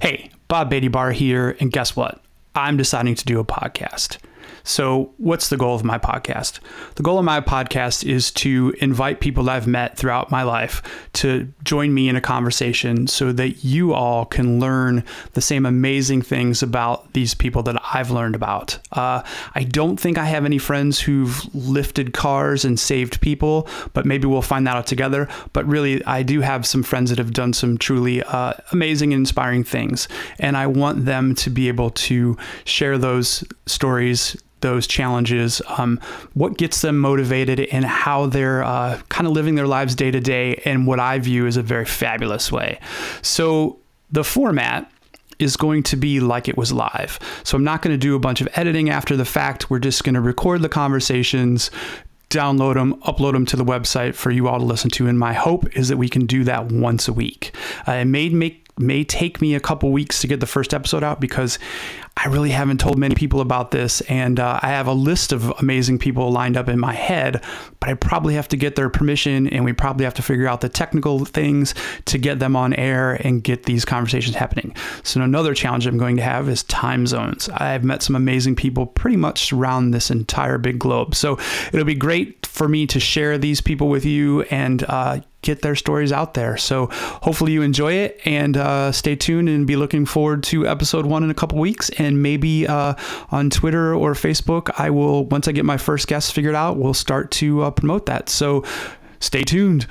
Hey, Bob Beatty Bar here, and guess what? I'm deciding to do a podcast. So, what's the goal of my podcast? The goal of my podcast is to invite people that I've met throughout my life to join me in a conversation so that you all can learn the same amazing things about these people that I've learned about. Uh, I don't think I have any friends who've lifted cars and saved people, but maybe we'll find that out together. But really, I do have some friends that have done some truly uh, amazing and inspiring things. And I want them to be able to share those stories those challenges, um, what gets them motivated, and how they're uh, kind of living their lives day to day in what I view as a very fabulous way. So, the format is going to be like it was live. So, I'm not going to do a bunch of editing after the fact. We're just going to record the conversations, download them, upload them to the website for you all to listen to. And my hope is that we can do that once a week. Uh, it may make may take me a couple weeks to get the first episode out because I really haven't told many people about this, and uh, I have a list of amazing people lined up in my head, but I probably have to get their permission, and we probably have to figure out the technical things to get them on air and get these conversations happening. So, another challenge I'm going to have is time zones. I've met some amazing people pretty much around this entire big globe. So, it'll be great for me to share these people with you and uh, get their stories out there. So hopefully you enjoy it and uh, stay tuned and be looking forward to episode one in a couple weeks. And maybe uh, on Twitter or Facebook, I will, once I get my first guest figured out, we'll start to uh, promote that. So stay tuned.